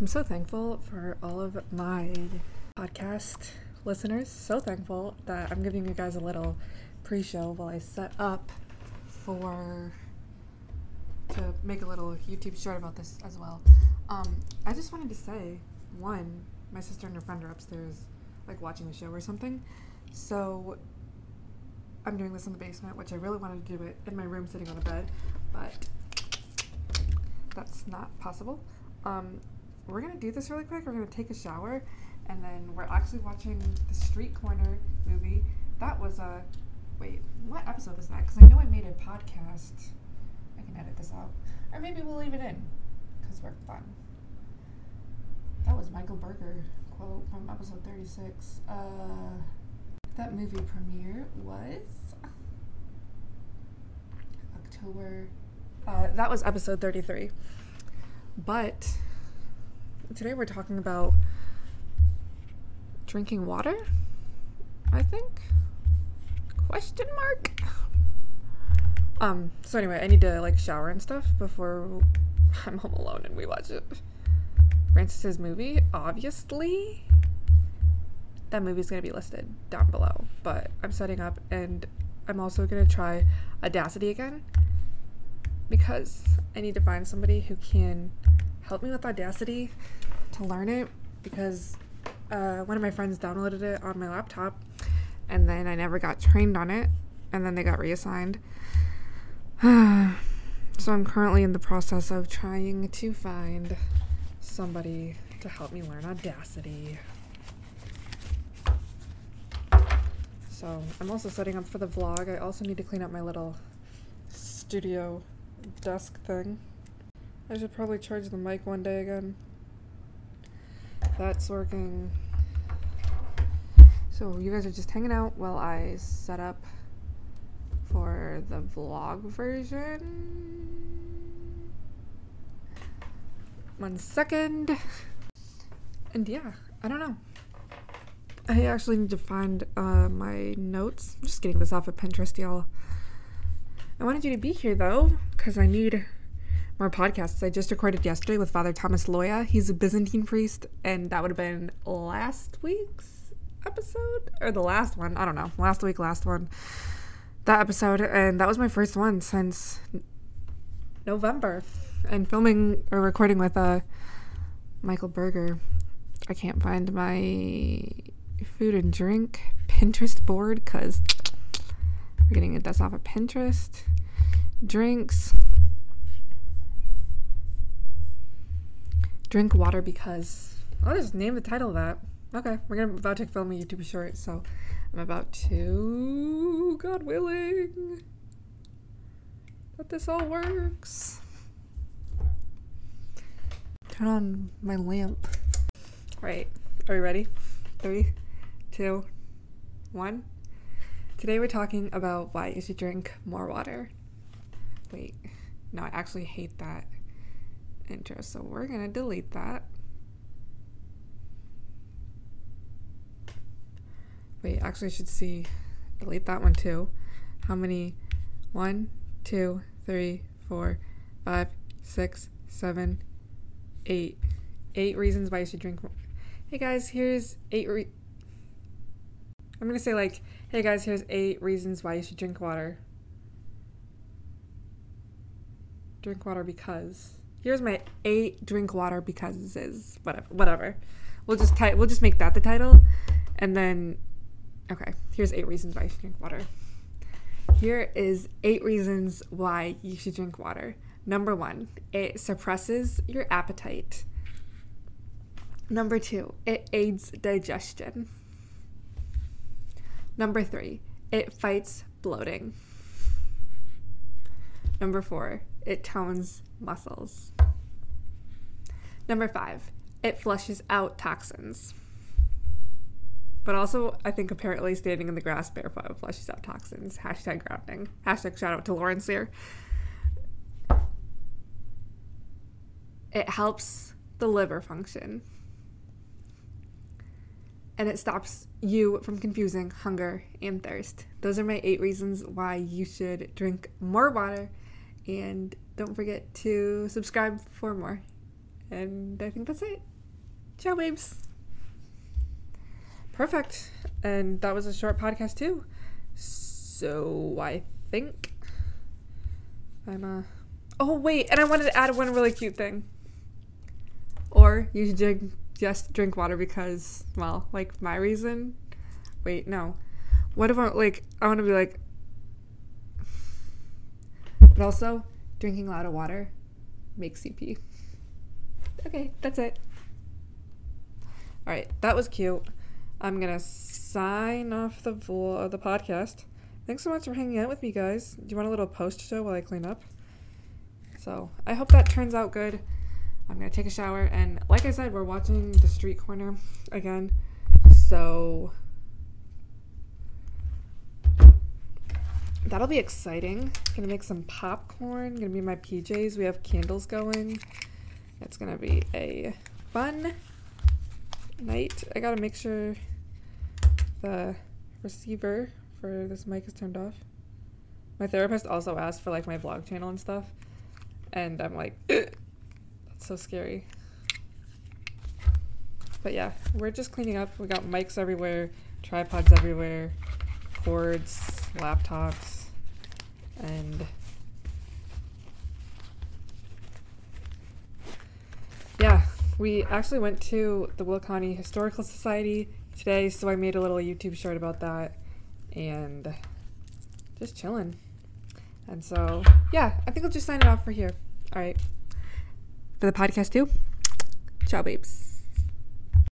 I'm so thankful for all of my podcast listeners. So thankful that I'm giving you guys a little pre show while I set up for to make a little YouTube short about this as well. Um, I just wanted to say one, my sister and her friend are upstairs, like watching a show or something. So I'm doing this in the basement, which I really wanted to do it in my room sitting on a bed, but that's not possible. Um, we're gonna do this really quick. We're gonna take a shower, and then we're actually watching the Street Corner movie. That was a wait, what episode was that? Because I know I made a podcast. I can edit this out, or maybe we'll leave it in because we're fun. That was Michael Berger quote from episode 36. Uh, that movie premiere was October. Uh, that was episode 33. But today we're talking about drinking water, I think. Question mark. Um, so anyway, I need to like shower and stuff before I'm home alone and we watch it. Francis's movie, obviously. That movie's gonna be listed down below. But I'm setting up and I'm also gonna try Audacity again because I need to find somebody who can help me with Audacity to learn it because uh, one of my friends downloaded it on my laptop and then I never got trained on it and then they got reassigned. so I'm currently in the process of trying to find somebody to help me learn Audacity. So I'm also setting up for the vlog. I also need to clean up my little studio desk thing. I should probably charge the mic one day again. That's working. So you guys are just hanging out while I set up for the vlog version. One second. And yeah, I don't know. I actually need to find uh, my notes. I'm just getting this off of Pinterest, y'all. I wanted you to be here though, because I need more podcasts. I just recorded yesterday with Father Thomas Loya. He's a Byzantine priest, and that would have been last week's episode or the last one. I don't know. Last week, last one. That episode, and that was my first one since November. And filming or recording with uh, Michael Berger. I can't find my food and drink Pinterest board because we're getting this off of Pinterest. Drinks. Drink water because I'll just name the title of that. Okay, we're gonna about to film a YouTube short, so I'm about to, God willing, that this all works. Turn on my lamp. All right, are we ready? Three, two, one. Today we're talking about why you should drink more water. Wait, no, I actually hate that intro, so we're gonna delete that. Wait, actually, I should see. Delete that one too. How many? One, two, three, four, five, six, seven, eight. Eight reasons why you should drink more. Hey guys, here's eight re- I'm gonna say like, hey guys, here's eight reasons why you should drink water. Drink water because. Here's my eight drink water because is whatever whatever. We'll just type we'll just make that the title. And then okay, here's eight reasons why you should drink water. Here is eight reasons why you should drink water. Number one, it suppresses your appetite. Number two, it aids digestion. Number three, it fights bloating. Number four, it tones muscles. Number five, it flushes out toxins. But also, I think apparently standing in the grass barefoot flushes out toxins. Hashtag grounding. Hashtag shout out to Lawrence here. It helps the liver function and it stops you from confusing hunger and thirst. Those are my eight reasons why you should drink more water. And don't forget to subscribe for more. And I think that's it. Ciao, babes. Perfect. And that was a short podcast, too. So I think I'm, uh, oh, wait. And I wanted to add one really cute thing. Or you should just drink water because, well, like my reason. Wait, no. What if I, like, I want to be like, but also, drinking a lot of water makes you pee. Okay, that's it. All right, that was cute. I'm gonna sign off the vo- the podcast. Thanks so much for hanging out with me, guys. Do you want a little post show while I clean up? So I hope that turns out good. I'm gonna take a shower, and like I said, we're watching The Street Corner again. So that'll be exciting. Gonna make some popcorn. Gonna be my PJs. We have candles going. It's gonna be a fun night. I gotta make sure the receiver for this mic is turned off. My therapist also asked for like my vlog channel and stuff, and I'm like, that's so scary. But yeah, we're just cleaning up. We got mics everywhere, tripods everywhere, cords, laptops, and yeah, we actually went to the Will County Historical Society today, so I made a little YouTube short about that and just chilling. And so, yeah, I think I'll just sign it off for here. All right. For the podcast, too. Ciao, babes.